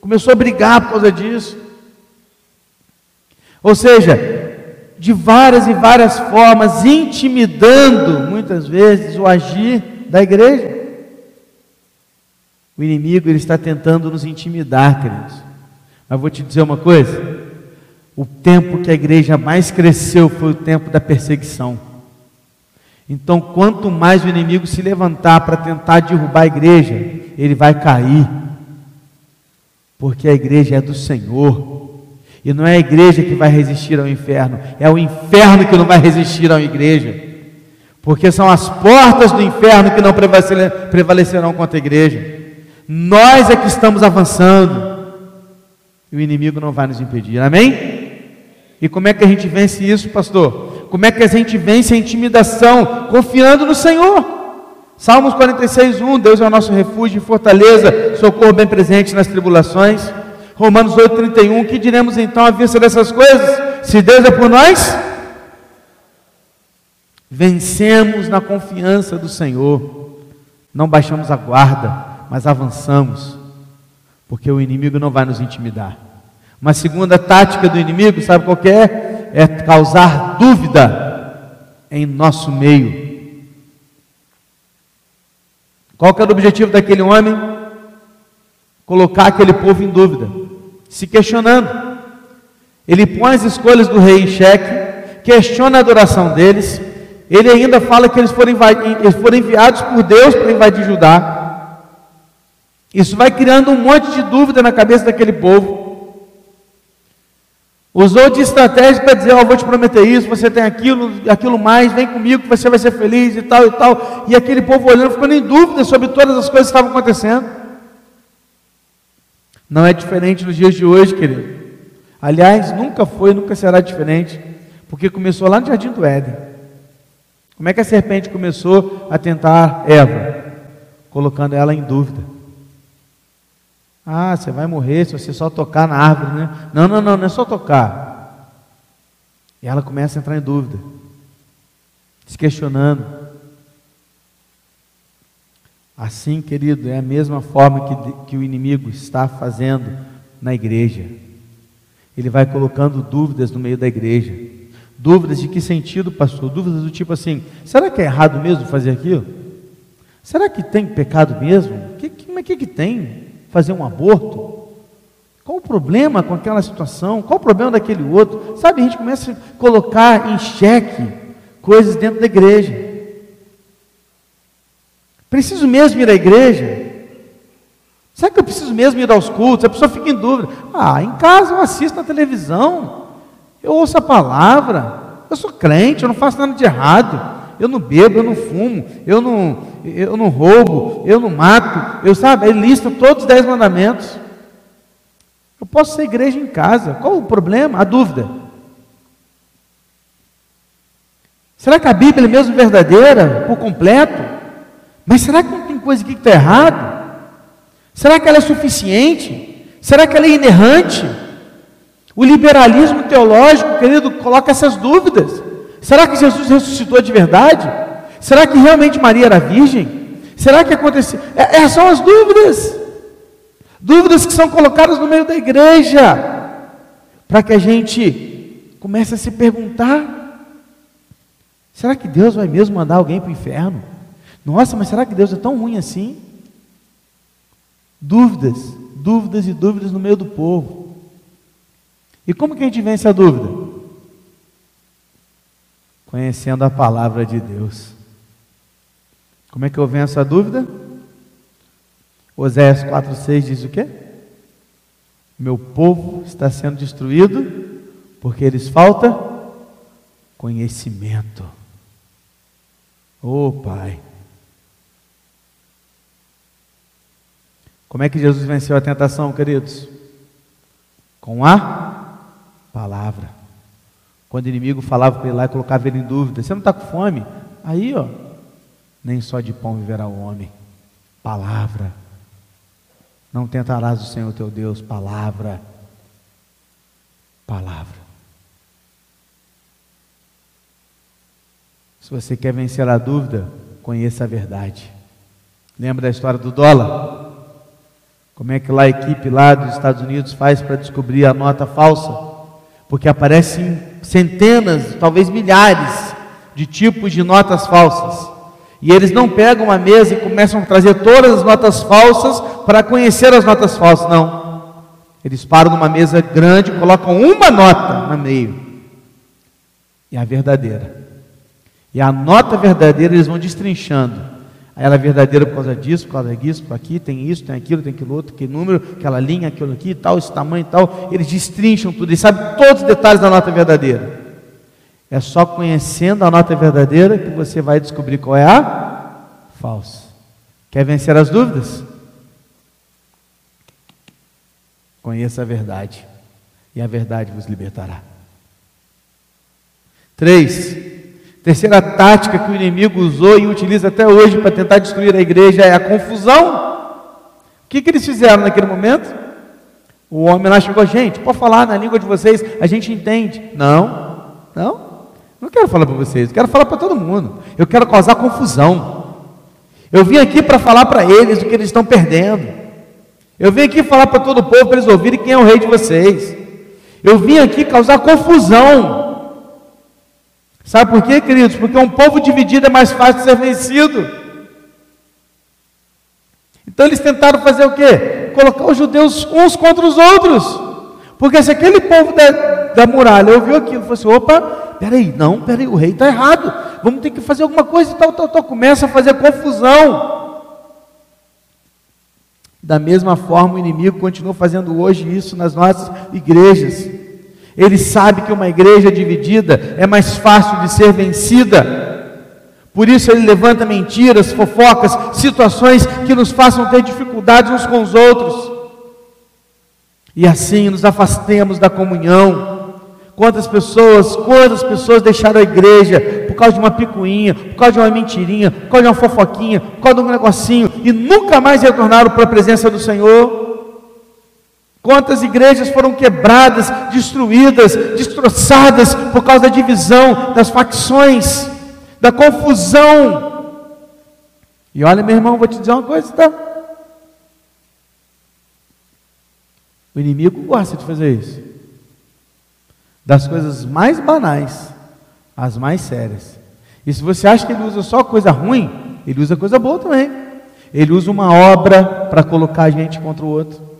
Começou a brigar por causa disso. Ou seja, de várias e várias formas, intimidando muitas vezes o agir da igreja. O inimigo ele está tentando nos intimidar, queridos. Mas vou te dizer uma coisa: o tempo que a igreja mais cresceu foi o tempo da perseguição. Então, quanto mais o inimigo se levantar para tentar derrubar a igreja, ele vai cair, porque a igreja é do Senhor. E não é a igreja que vai resistir ao inferno, é o inferno que não vai resistir à igreja. Porque são as portas do inferno que não prevalecerão contra a igreja. Nós é que estamos avançando. E o inimigo não vai nos impedir. Amém? E como é que a gente vence isso, pastor? Como é que a gente vence a intimidação? Confiando no Senhor. Salmos 46, 1: Deus é o nosso refúgio e fortaleza, socorro bem presente nas tribulações. Romanos 8,31, que diremos então à vista dessas coisas? Se Deus é por nós, vencemos na confiança do Senhor, não baixamos a guarda, mas avançamos, porque o inimigo não vai nos intimidar. Uma segunda tática do inimigo, sabe qual é? É causar dúvida em nosso meio. Qual que era o objetivo daquele homem? Colocar aquele povo em dúvida se questionando. Ele põe as escolhas do rei em xeque, questiona a adoração deles. Ele ainda fala que eles foram, eles foram enviados por Deus para invadir Judá. Isso vai criando um monte de dúvida na cabeça daquele povo. Usou de estratégia para dizer: Ó, oh, vou te prometer isso, você tem aquilo, aquilo mais, vem comigo que você vai ser feliz e tal e tal. E aquele povo olhando, ficando em dúvida sobre todas as coisas que estavam acontecendo. Não é diferente nos dias de hoje, querido. Aliás, nunca foi, nunca será diferente, porque começou lá no Jardim do Éden. Como é que a serpente começou a tentar Eva? Colocando ela em dúvida. Ah, você vai morrer se você só tocar na árvore, né? Não, não, não, não é só tocar. E ela começa a entrar em dúvida, se questionando. Assim, querido, é a mesma forma que, que o inimigo está fazendo na igreja. Ele vai colocando dúvidas no meio da igreja. Dúvidas de que sentido, pastor? Dúvidas do tipo assim: será que é errado mesmo fazer aquilo? Será que tem pecado mesmo? O que, que, que, que tem? Fazer um aborto? Qual o problema com aquela situação? Qual o problema daquele outro? Sabe, a gente começa a colocar em xeque coisas dentro da igreja. Preciso mesmo ir à igreja? Será que eu preciso mesmo ir aos cultos? A pessoa fica em dúvida. Ah, em casa eu assisto na televisão, eu ouço a palavra, eu sou crente, eu não faço nada de errado eu não bebo, eu não fumo, eu não, eu não roubo, eu não mato, eu sabe, ele lista todos os dez mandamentos. Eu posso ser igreja em casa, qual o problema? A dúvida. Será que a Bíblia é mesmo verdadeira, por completo? Mas será que não tem coisa aqui que está errado? Será que ela é suficiente? Será que ela é inerrante? O liberalismo teológico, querido, coloca essas dúvidas. Será que Jesus ressuscitou de verdade? Será que realmente Maria era virgem? Será que aconteceu? É, essas são as dúvidas. Dúvidas que são colocadas no meio da igreja. Para que a gente comece a se perguntar: será que Deus vai mesmo mandar alguém para o inferno? Nossa, mas será que Deus é tão ruim assim? Dúvidas, dúvidas e dúvidas no meio do povo. E como que a gente vence a dúvida? Conhecendo a palavra de Deus. Como é que eu venço a dúvida? Oséias 4,6 diz o quê? Meu povo está sendo destruído porque eles falta conhecimento. Oh Pai. Como é que Jesus venceu a tentação, queridos? Com a palavra. Quando o inimigo falava para ele lá e colocava ele em dúvida: Você não está com fome? Aí, ó, nem só de pão viverá o homem. Palavra. Não tentarás o Senhor teu Deus. Palavra. Palavra. Se você quer vencer a dúvida, conheça a verdade. Lembra da história do dólar? Como é que lá a equipe lá dos Estados Unidos faz para descobrir a nota falsa? porque aparecem centenas, talvez milhares de tipos de notas falsas. E eles não pegam a mesa e começam a trazer todas as notas falsas para conhecer as notas falsas, não. Eles param numa mesa grande, colocam uma nota no meio. E a verdadeira. E a nota verdadeira eles vão destrinchando. Ela é verdadeira por causa disso, por causa disso, por aqui, tem isso, tem aquilo, tem aquilo outro, que número, aquela linha, aquilo aqui, tal, esse tamanho e tal. Eles destrincham tudo, eles sabem todos os detalhes da nota verdadeira. É só conhecendo a nota verdadeira que você vai descobrir qual é a falsa. Quer vencer as dúvidas? Conheça a verdade, e a verdade vos libertará. Três, Terceira tática que o inimigo usou e utiliza até hoje para tentar destruir a igreja é a confusão. O que, que eles fizeram naquele momento? O homem lá chegou, gente, pode falar na língua de vocês, a gente entende. Não, não, não quero falar para vocês, quero falar para todo mundo. Eu quero causar confusão. Eu vim aqui para falar para eles o que eles estão perdendo. Eu vim aqui falar para todo o povo para eles ouvirem quem é o rei de vocês. Eu vim aqui causar confusão. Sabe por quê, queridos? Porque um povo dividido é mais fácil de ser vencido. Então eles tentaram fazer o quê? Colocar os judeus uns contra os outros. Porque se aquele povo da, da muralha ouviu aquilo, falou assim: opa, peraí, não, peraí, o rei está errado, vamos ter que fazer alguma coisa e tal, tal, tal. Começa a fazer confusão. Da mesma forma, o inimigo continua fazendo hoje isso nas nossas igrejas. Ele sabe que uma igreja dividida é mais fácil de ser vencida. Por isso ele levanta mentiras, fofocas, situações que nos façam ter dificuldades uns com os outros. E assim nos afastemos da comunhão. Quantas pessoas, quantas pessoas deixaram a igreja por causa de uma picuinha, por causa de uma mentirinha, por causa de uma fofoquinha, por causa de um negocinho e nunca mais retornaram para a presença do Senhor? Quantas igrejas foram quebradas, destruídas, destroçadas por causa da divisão, das facções, da confusão. E olha, meu irmão, vou te dizer uma coisa, tá? O inimigo gosta de fazer isso. Das coisas mais banais às mais sérias. E se você acha que ele usa só coisa ruim, ele usa coisa boa também. Ele usa uma obra para colocar a gente contra o outro.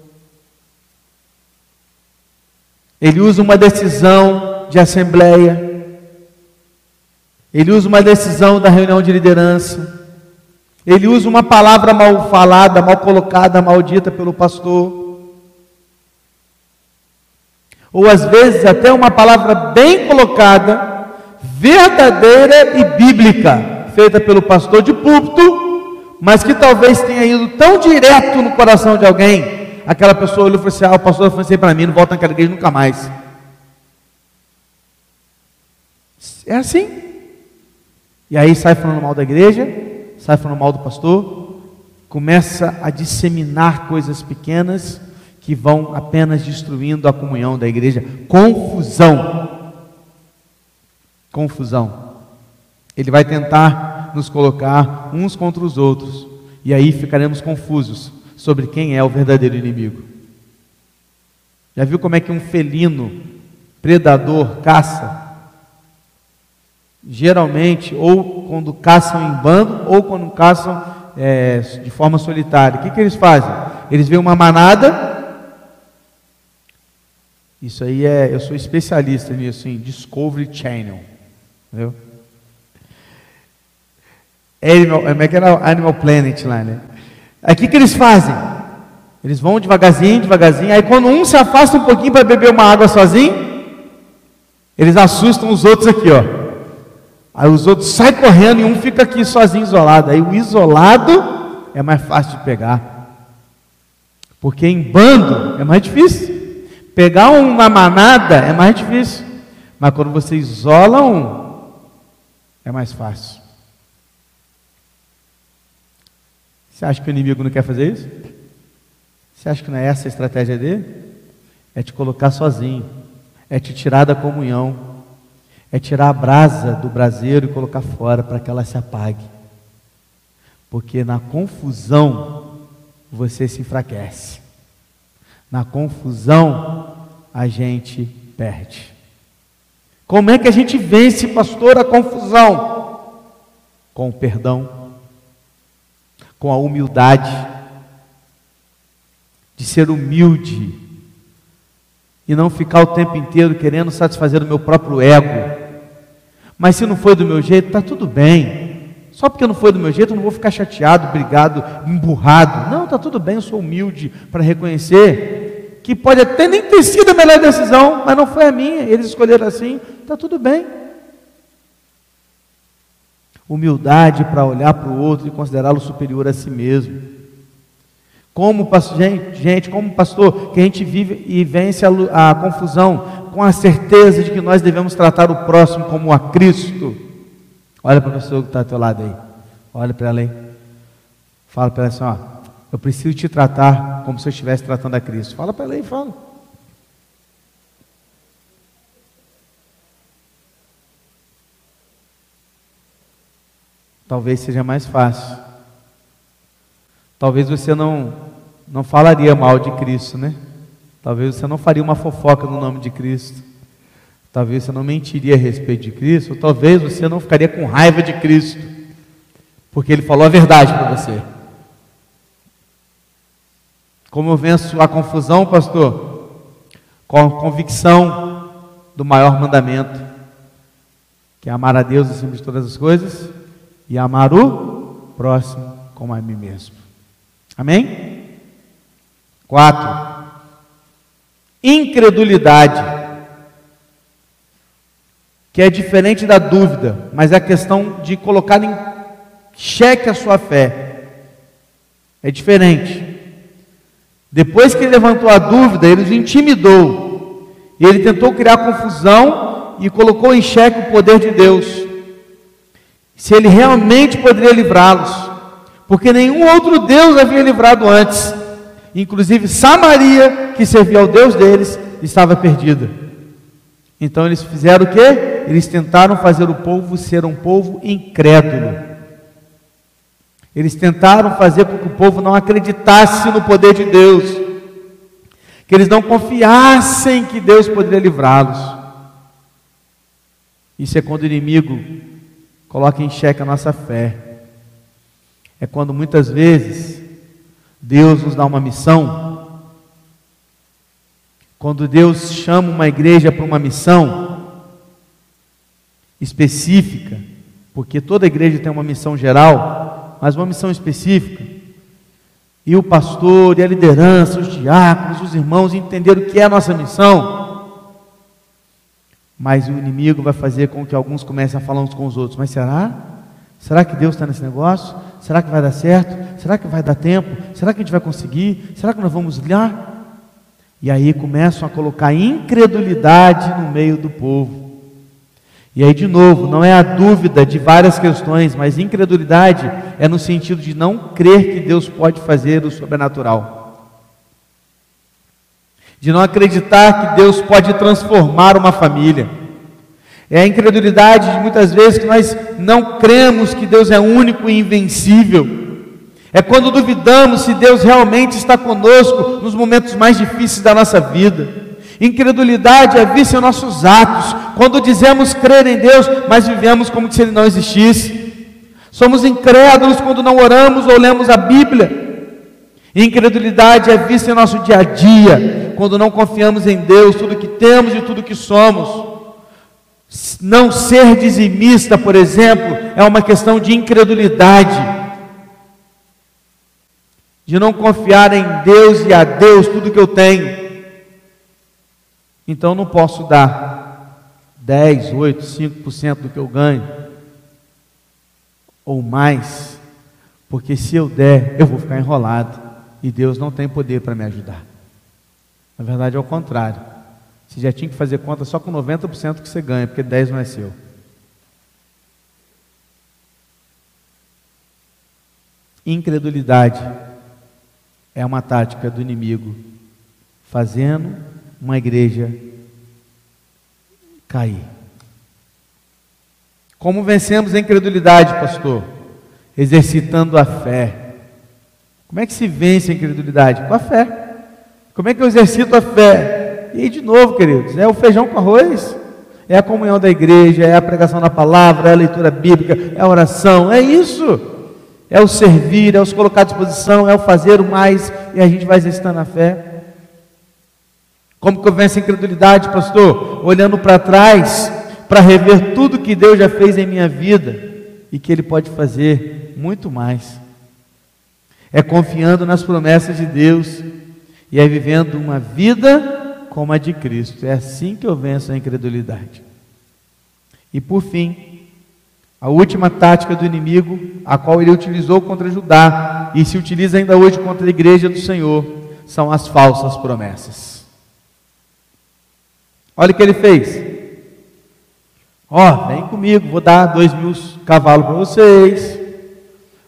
Ele usa uma decisão de assembleia. Ele usa uma decisão da reunião de liderança. Ele usa uma palavra mal falada, mal colocada, maldita pelo pastor. Ou às vezes até uma palavra bem colocada, verdadeira e bíblica, feita pelo pastor de púlpito, mas que talvez tenha ido tão direto no coração de alguém aquela pessoa olhou e falou assim: Ah, o pastor falou assim para mim, não volta naquela igreja nunca mais. É assim. E aí sai falando mal da igreja, sai falando mal do pastor, começa a disseminar coisas pequenas que vão apenas destruindo a comunhão da igreja. Confusão. Confusão. Ele vai tentar nos colocar uns contra os outros, e aí ficaremos confusos sobre quem é o verdadeiro inimigo. Já viu como é que um felino predador caça? Geralmente, ou quando caçam em bando, ou quando caçam é, de forma solitária. O que, que eles fazem? Eles veem uma manada. Isso aí é, eu sou especialista nisso, em Discovery Channel. Entendeu? Animal, como é que era Animal Planet lá, né? Aí o que, que eles fazem? Eles vão devagarzinho, devagarzinho. Aí quando um se afasta um pouquinho para beber uma água sozinho, eles assustam os outros aqui, ó. Aí os outros saem correndo e um fica aqui sozinho, isolado. Aí o isolado é mais fácil de pegar. Porque em bando é mais difícil. Pegar um na manada é mais difícil. Mas quando você isola um, é mais fácil. Você acha que o inimigo não quer fazer isso? Você acha que não é essa a estratégia dele? É te colocar sozinho, é te tirar da comunhão, é tirar a brasa do braseiro e colocar fora para que ela se apague. Porque na confusão você se enfraquece. Na confusão a gente perde. Como é que a gente vence, pastor, a confusão? Com o perdão com a humildade, de ser humilde e não ficar o tempo inteiro querendo satisfazer o meu próprio ego. Mas se não foi do meu jeito, está tudo bem. Só porque não foi do meu jeito, eu não vou ficar chateado, brigado, emburrado. Não, está tudo bem, eu sou humilde para reconhecer que pode até nem ter sido a melhor decisão, mas não foi a minha, eles escolheram assim, está tudo bem humildade para olhar para o outro e considerá-lo superior a si mesmo. Como gente, gente, como pastor, que a gente vive e vence a, a confusão com a certeza de que nós devemos tratar o próximo como a Cristo. Olha para a pessoa que está ao teu lado aí. Olha para ela aí. Fala para ela assim: ó, eu preciso te tratar como se eu estivesse tratando a Cristo. Fala para ela aí, fala. Talvez seja mais fácil. Talvez você não não falaria mal de Cristo, né? Talvez você não faria uma fofoca no nome de Cristo. Talvez você não mentiria a respeito de Cristo, talvez você não ficaria com raiva de Cristo, porque ele falou a verdade para você. Como eu venço a confusão, pastor? Com a convicção do maior mandamento, que é amar a Deus acima de todas as coisas e amar o próximo como a mim mesmo. Amém? Quatro. Incredulidade. que é diferente da dúvida, mas é a questão de colocar em xeque a sua fé. É diferente. Depois que ele levantou a dúvida, ele os intimidou. E ele tentou criar confusão e colocou em xeque o poder de Deus. Se ele realmente poderia livrá-los, porque nenhum outro Deus havia livrado antes. Inclusive Samaria, que servia ao Deus deles, estava perdida. Então eles fizeram o quê? Eles tentaram fazer o povo ser um povo incrédulo. Eles tentaram fazer com que o povo não acreditasse no poder de Deus, que eles não confiassem que Deus poderia livrá-los. Isso é quando o inimigo coloca em xeque a nossa fé. É quando muitas vezes Deus nos dá uma missão. Quando Deus chama uma igreja para uma missão específica, porque toda igreja tem uma missão geral, mas uma missão específica. E o pastor, e a liderança, os diáconos, os irmãos entenderam o que é a nossa missão. Mas o inimigo vai fazer com que alguns comecem a falar uns com os outros. Mas será? Será que Deus está nesse negócio? Será que vai dar certo? Será que vai dar tempo? Será que a gente vai conseguir? Será que nós vamos lá? E aí começam a colocar incredulidade no meio do povo. E aí, de novo, não é a dúvida de várias questões, mas incredulidade é no sentido de não crer que Deus pode fazer o sobrenatural. De não acreditar que Deus pode transformar uma família é a incredulidade de muitas vezes que nós não cremos que Deus é único e invencível. É quando duvidamos se Deus realmente está conosco nos momentos mais difíceis da nossa vida. Incredulidade é vista em nossos atos, quando dizemos crer em Deus, mas vivemos como se Ele não existisse. Somos incrédulos quando não oramos ou lemos a Bíblia. Incredulidade é vista em nosso dia a dia, quando não confiamos em Deus, tudo que temos e tudo que somos. Não ser dizimista, por exemplo, é uma questão de incredulidade, de não confiar em Deus e a Deus tudo que eu tenho. Então não posso dar 10, 8, 5% do que eu ganho, ou mais, porque se eu der, eu vou ficar enrolado e Deus não tem poder para me ajudar. Na verdade é o contrário. Você já tinha que fazer conta só com 90% que você ganha, porque 10 não é seu. Incredulidade é uma tática do inimigo, fazendo uma igreja cair. Como vencemos a incredulidade, pastor? Exercitando a fé. Como é que se vence a incredulidade? Com a fé. Como é que eu exercito a fé? E de novo, queridos, é o feijão com arroz, é a comunhão da igreja, é a pregação da palavra, é a leitura bíblica, é a oração, é isso. É o servir, é o colocar à disposição, é o fazer o mais, e a gente vai exercitando a fé. Como que eu venço a incredulidade, pastor? Olhando para trás, para rever tudo que Deus já fez em minha vida e que Ele pode fazer muito mais. É confiando nas promessas de Deus e é vivendo uma vida como a de Cristo. É assim que eu venço a incredulidade. E por fim, a última tática do inimigo, a qual ele utilizou contra Judá e se utiliza ainda hoje contra a igreja do Senhor, são as falsas promessas. Olha o que ele fez. Ó, oh, vem comigo, vou dar dois mil cavalos para vocês.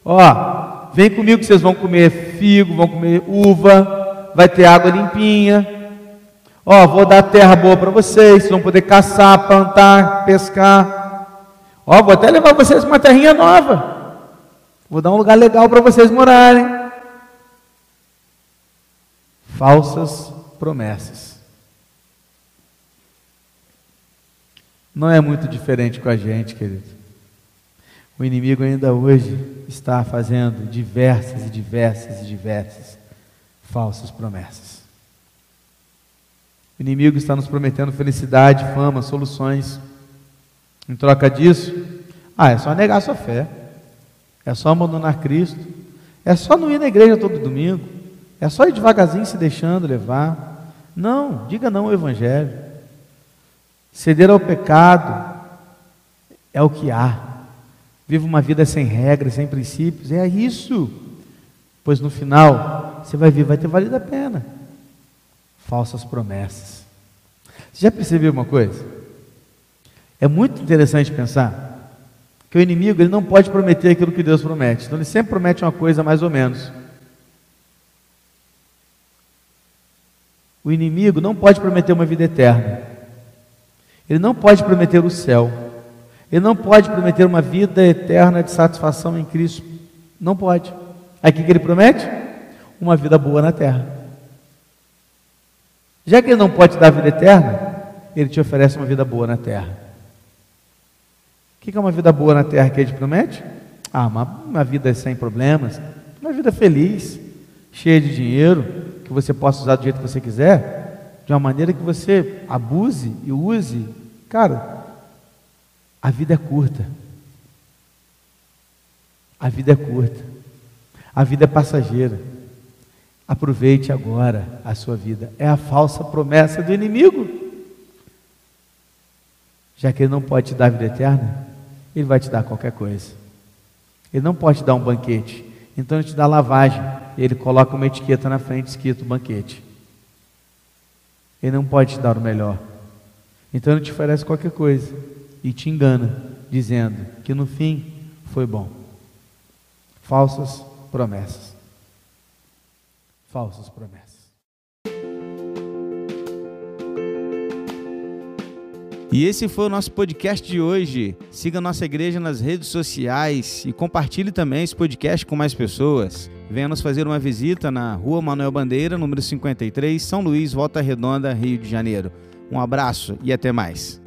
Ó, oh, vem comigo que vocês vão comer figo, vão comer uva, vai ter água limpinha, Ó, vou dar terra boa para vocês, vocês vão poder caçar, plantar, pescar. Ó, vou até levar vocês uma terrinha nova. Vou dar um lugar legal para vocês morarem. Falsas promessas. Não é muito diferente com a gente, querido. O inimigo ainda hoje está fazendo diversas e diversas e diversas falsas promessas. O inimigo está nos prometendo felicidade, fama, soluções. Em troca disso, ah, é só negar sua fé, é só abandonar Cristo, é só não ir na igreja todo domingo, é só ir devagarzinho se deixando levar. Não, diga não ao Evangelho. Ceder ao pecado é o que há. Viva uma vida sem regras, sem princípios, é isso. Pois no final, você vai ver, vai ter valido a pena. Falsas promessas. Você já percebeu uma coisa? É muito interessante pensar que o inimigo ele não pode prometer aquilo que Deus promete. Então ele sempre promete uma coisa mais ou menos. O inimigo não pode prometer uma vida eterna. Ele não pode prometer o céu. Ele não pode prometer uma vida eterna de satisfação em Cristo. Não pode. O que ele promete? Uma vida boa na terra. Já que ele não pode dar vida eterna, ele te oferece uma vida boa na terra. O que é uma vida boa na terra que ele te promete? Ah, uma, uma vida sem problemas, uma vida feliz, cheia de dinheiro, que você possa usar do jeito que você quiser, de uma maneira que você abuse e use. Cara, a vida é curta. A vida é curta. A vida é passageira. Aproveite agora a sua vida. É a falsa promessa do inimigo. Já que ele não pode te dar vida eterna, ele vai te dar qualquer coisa. Ele não pode te dar um banquete. Então ele te dá lavagem. Ele coloca uma etiqueta na frente escrito banquete. Ele não pode te dar o melhor. Então ele te oferece qualquer coisa e te engana, dizendo que no fim foi bom. Falsas promessas. Falsas promessas. E esse foi o nosso podcast de hoje. Siga nossa igreja nas redes sociais e compartilhe também esse podcast com mais pessoas. Venha nos fazer uma visita na Rua Manuel Bandeira, número 53, São Luís, Volta Redonda, Rio de Janeiro. Um abraço e até mais.